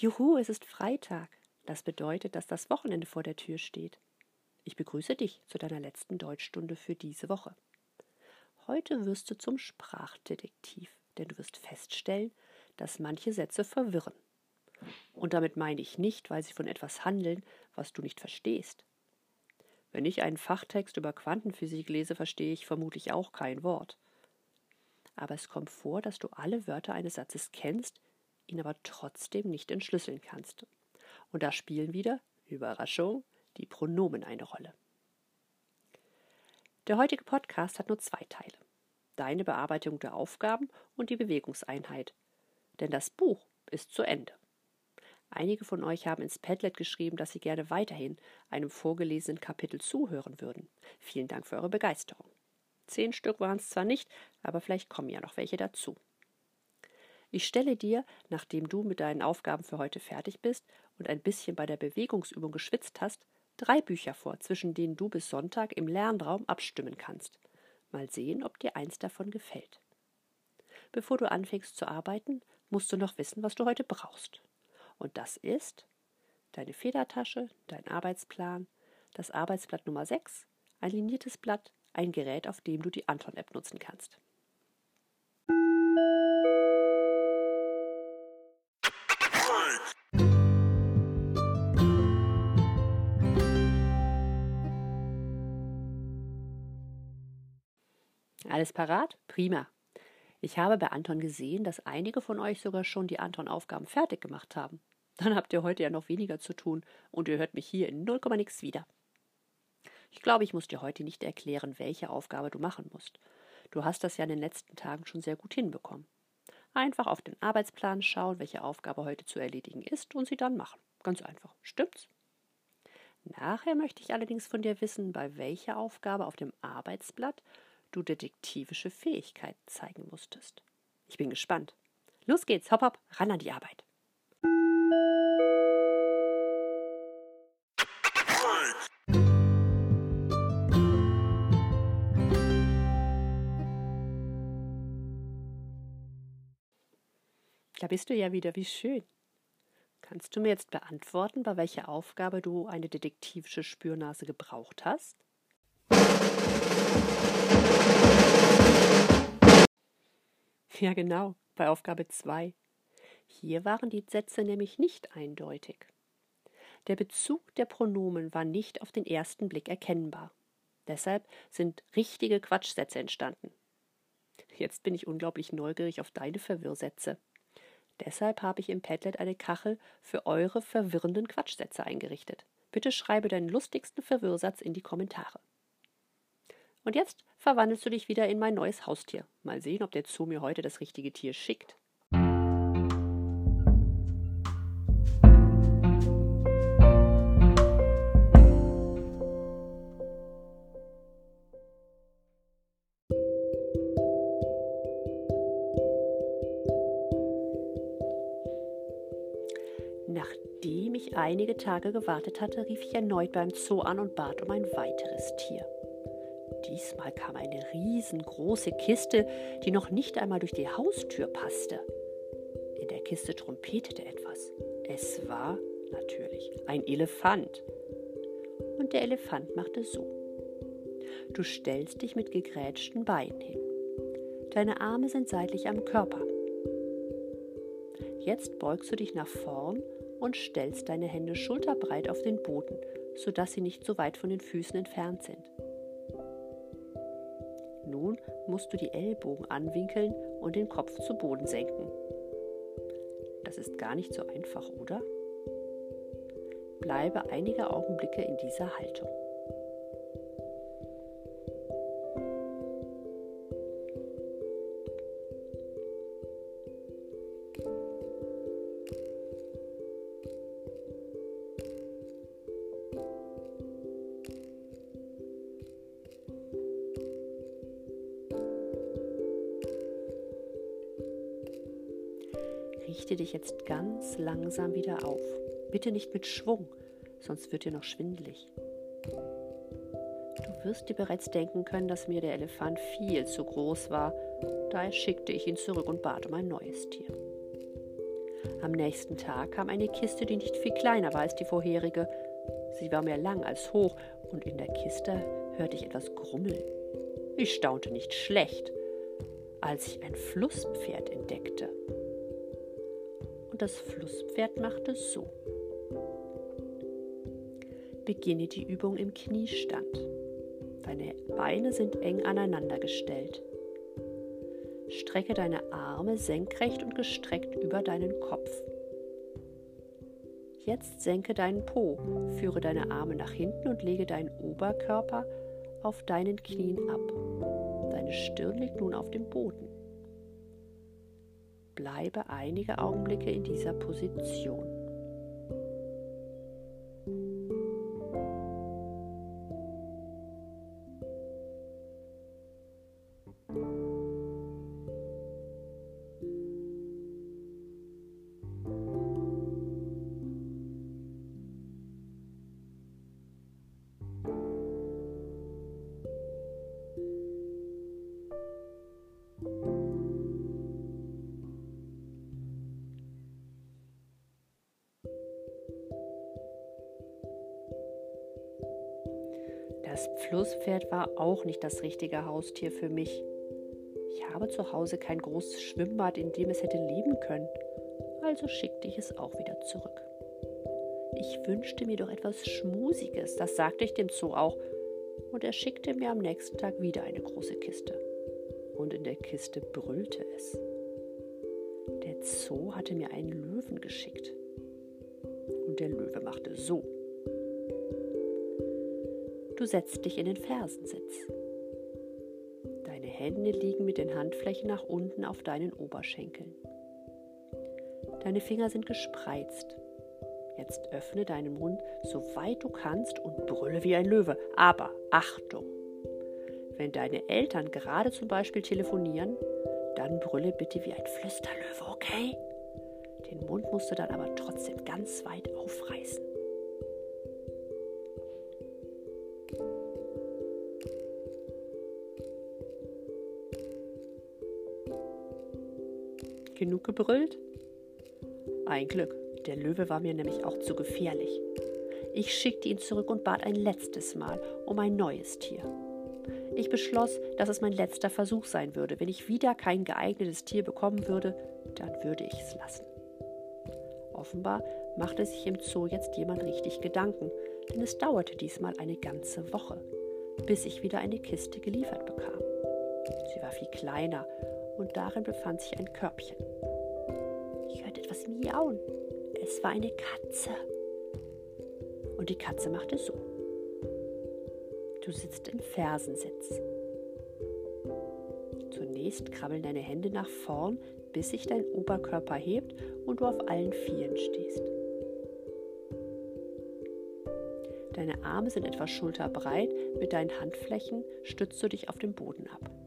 Juhu, es ist Freitag. Das bedeutet, dass das Wochenende vor der Tür steht. Ich begrüße dich zu deiner letzten Deutschstunde für diese Woche. Heute wirst du zum Sprachdetektiv, denn du wirst feststellen, dass manche Sätze verwirren. Und damit meine ich nicht, weil sie von etwas handeln, was du nicht verstehst. Wenn ich einen Fachtext über Quantenphysik lese, verstehe ich vermutlich auch kein Wort. Aber es kommt vor, dass du alle Wörter eines Satzes kennst, ihn aber trotzdem nicht entschlüsseln kannst. Und da spielen wieder, Überraschung, die Pronomen eine Rolle. Der heutige Podcast hat nur zwei Teile. Deine Bearbeitung der Aufgaben und die Bewegungseinheit. Denn das Buch ist zu Ende. Einige von euch haben ins Padlet geschrieben, dass sie gerne weiterhin einem vorgelesenen Kapitel zuhören würden. Vielen Dank für eure Begeisterung. Zehn Stück waren es zwar nicht, aber vielleicht kommen ja noch welche dazu. Ich stelle dir, nachdem du mit deinen Aufgaben für heute fertig bist und ein bisschen bei der Bewegungsübung geschwitzt hast, drei Bücher vor, zwischen denen du bis Sonntag im Lernraum abstimmen kannst. Mal sehen, ob dir eins davon gefällt. Bevor du anfängst zu arbeiten, musst du noch wissen, was du heute brauchst. Und das ist deine Federtasche, dein Arbeitsplan, das Arbeitsblatt Nummer 6, ein liniertes Blatt, ein Gerät, auf dem du die Anton-App nutzen kannst. Alles parat? Prima. Ich habe bei Anton gesehen, dass einige von euch sogar schon die Anton-Aufgaben fertig gemacht haben. Dann habt ihr heute ja noch weniger zu tun und ihr hört mich hier in 0, nix wieder. Ich glaube, ich muss dir heute nicht erklären, welche Aufgabe du machen musst. Du hast das ja in den letzten Tagen schon sehr gut hinbekommen. Einfach auf den Arbeitsplan schauen, welche Aufgabe heute zu erledigen ist und sie dann machen. Ganz einfach. Stimmt's? Nachher möchte ich allerdings von dir wissen, bei welcher Aufgabe auf dem Arbeitsblatt du detektivische Fähigkeiten zeigen musstest. Ich bin gespannt. Los geht's, hopp hopp, ran an die Arbeit. Da bist du ja wieder, wie schön. Kannst du mir jetzt beantworten, bei welcher Aufgabe du eine detektivische Spürnase gebraucht hast? Ja, genau, bei Aufgabe 2. Hier waren die Sätze nämlich nicht eindeutig. Der Bezug der Pronomen war nicht auf den ersten Blick erkennbar. Deshalb sind richtige Quatschsätze entstanden. Jetzt bin ich unglaublich neugierig auf deine Verwirrsätze. Deshalb habe ich im Padlet eine Kachel für eure verwirrenden Quatschsätze eingerichtet. Bitte schreibe deinen lustigsten Verwirrsatz in die Kommentare. Und jetzt verwandelst du dich wieder in mein neues Haustier. Mal sehen, ob der Zoo mir heute das richtige Tier schickt. Nachdem ich einige Tage gewartet hatte, rief ich erneut beim Zoo an und bat um ein weiteres Tier. Diesmal kam eine riesengroße Kiste, die noch nicht einmal durch die Haustür passte. In der Kiste trompetete etwas. Es war natürlich ein Elefant. Und der Elefant machte so. Du stellst dich mit gegrätschten Beinen hin. Deine Arme sind seitlich am Körper. Jetzt beugst du dich nach vorn und stellst deine Hände schulterbreit auf den Boden, sodass sie nicht so weit von den Füßen entfernt sind. Nun musst du die Ellbogen anwinkeln und den Kopf zu Boden senken. Das ist gar nicht so einfach, oder? Bleibe einige Augenblicke in dieser Haltung. Richte dich jetzt ganz langsam wieder auf. Bitte nicht mit Schwung, sonst wird dir noch schwindelig. Du wirst dir bereits denken können, dass mir der Elefant viel zu groß war. Daher schickte ich ihn zurück und bat um ein neues Tier. Am nächsten Tag kam eine Kiste, die nicht viel kleiner war als die vorherige. Sie war mehr lang als hoch, und in der Kiste hörte ich etwas grummeln. Ich staunte nicht schlecht, als ich ein Flusspferd entdeckte. Und das Flusspferd machte so. Beginne die Übung im Kniestand. Deine Beine sind eng aneinander gestellt. Strecke deine Arme senkrecht und gestreckt über deinen Kopf. Jetzt senke deinen Po, führe deine Arme nach hinten und lege deinen Oberkörper auf deinen Knien ab. Deine Stirn liegt nun auf dem Boden. Bleibe einige Augenblicke in dieser Position. Das Flusspferd war auch nicht das richtige Haustier für mich. Ich habe zu Hause kein großes Schwimmbad, in dem es hätte leben können, also schickte ich es auch wieder zurück. Ich wünschte mir doch etwas Schmusiges, das sagte ich dem Zoo auch, und er schickte mir am nächsten Tag wieder eine große Kiste. Und in der Kiste brüllte es. Der Zoo hatte mir einen Löwen geschickt. Und der Löwe machte so. Du setzt dich in den Fersensitz. Deine Hände liegen mit den Handflächen nach unten auf deinen Oberschenkeln. Deine Finger sind gespreizt. Jetzt öffne deinen Mund so weit du kannst und brülle wie ein Löwe. Aber Achtung! Wenn deine Eltern gerade zum Beispiel telefonieren, dann brülle bitte wie ein Flüsterlöwe, okay? Den Mund musst du dann aber trotzdem ganz weit aufreißen. Genug gebrüllt? Ein Glück, der Löwe war mir nämlich auch zu gefährlich. Ich schickte ihn zurück und bat ein letztes Mal um ein neues Tier. Ich beschloss, dass es mein letzter Versuch sein würde. Wenn ich wieder kein geeignetes Tier bekommen würde, dann würde ich es lassen. Offenbar machte sich im Zoo jetzt jemand richtig Gedanken, denn es dauerte diesmal eine ganze Woche, bis ich wieder eine Kiste geliefert bekam. Sie war viel kleiner und darin befand sich ein Körbchen. Ich hörte etwas miauen. Es war eine Katze. Und die Katze machte so. Du sitzt im Fersensitz. Zunächst krabbeln deine Hände nach vorn, bis sich dein Oberkörper hebt und du auf allen Vieren stehst. Deine Arme sind etwa schulterbreit, mit deinen Handflächen stützt du dich auf dem Boden ab.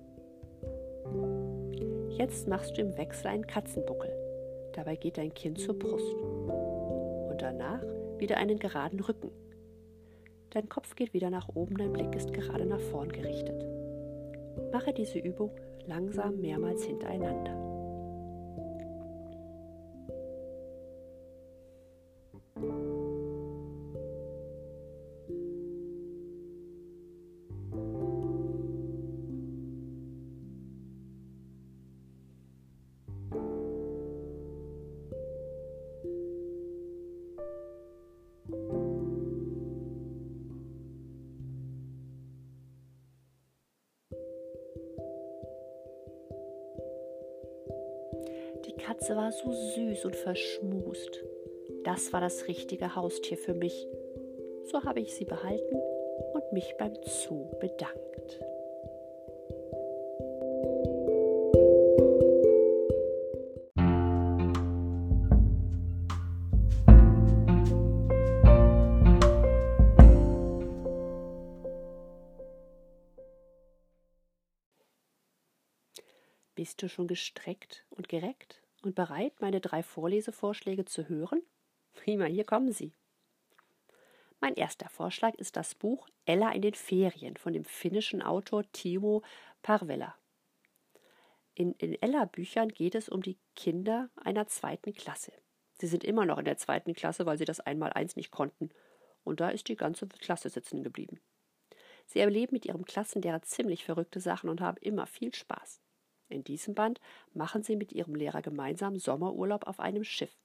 Jetzt machst du im Wechsel einen Katzenbuckel. Dabei geht dein Kinn zur Brust. Und danach wieder einen geraden Rücken. Dein Kopf geht wieder nach oben, dein Blick ist gerade nach vorn gerichtet. Mache diese Übung langsam mehrmals hintereinander. Katze war so süß und verschmust. Das war das richtige Haustier für mich. So habe ich sie behalten und mich beim Zoo bedankt. Bist du schon gestreckt und gereckt? Und bereit, meine drei Vorlesevorschläge zu hören? Prima, hier kommen sie. Mein erster Vorschlag ist das Buch Ella in den Ferien von dem finnischen Autor Timo Parvella. In, in Ella-Büchern geht es um die Kinder einer zweiten Klasse. Sie sind immer noch in der zweiten Klasse, weil sie das Einmaleins nicht konnten. Und da ist die ganze Klasse sitzen geblieben. Sie erleben mit ihrem Klassenlehrer ziemlich verrückte Sachen und haben immer viel Spaß. In diesem Band machen sie mit ihrem Lehrer gemeinsam Sommerurlaub auf einem Schiff.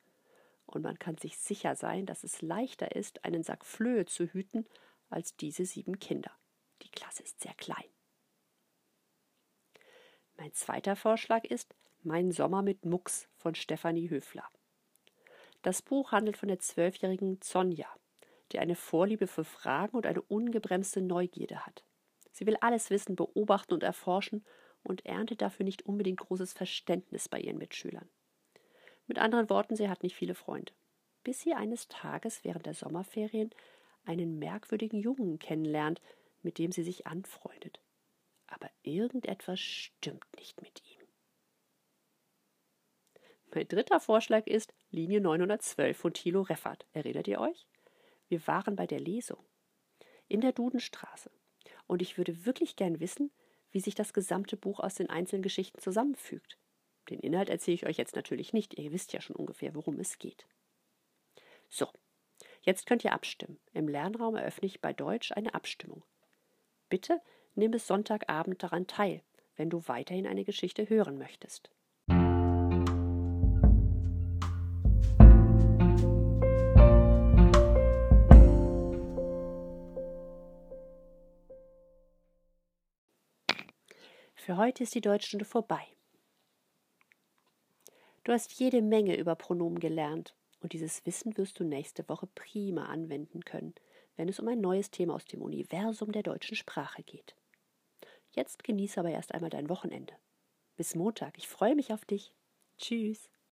Und man kann sich sicher sein, dass es leichter ist, einen Sack Flöhe zu hüten, als diese sieben Kinder. Die Klasse ist sehr klein. Mein zweiter Vorschlag ist Mein Sommer mit Mucks von Stefanie Höfler. Das Buch handelt von der zwölfjährigen Sonja, die eine Vorliebe für Fragen und eine ungebremste Neugierde hat. Sie will alles wissen, beobachten und erforschen und erntet dafür nicht unbedingt großes Verständnis bei ihren Mitschülern. Mit anderen Worten, sie hat nicht viele Freunde. Bis sie eines Tages während der Sommerferien einen merkwürdigen Jungen kennenlernt, mit dem sie sich anfreundet. Aber irgendetwas stimmt nicht mit ihm. Mein dritter Vorschlag ist Linie 912 von Thilo Reffert. Erinnert ihr euch? Wir waren bei der Lesung in der Dudenstraße. Und ich würde wirklich gern wissen, wie sich das gesamte Buch aus den einzelnen Geschichten zusammenfügt. Den Inhalt erzähle ich euch jetzt natürlich nicht, ihr wisst ja schon ungefähr, worum es geht. So, jetzt könnt ihr abstimmen. Im Lernraum eröffne ich bei Deutsch eine Abstimmung. Bitte nimm bis Sonntagabend daran teil, wenn du weiterhin eine Geschichte hören möchtest. Für heute ist die Deutschstunde vorbei. Du hast jede Menge über Pronomen gelernt und dieses Wissen wirst du nächste Woche prima anwenden können, wenn es um ein neues Thema aus dem Universum der deutschen Sprache geht. Jetzt genieße aber erst einmal dein Wochenende. Bis Montag, ich freue mich auf dich. Tschüss.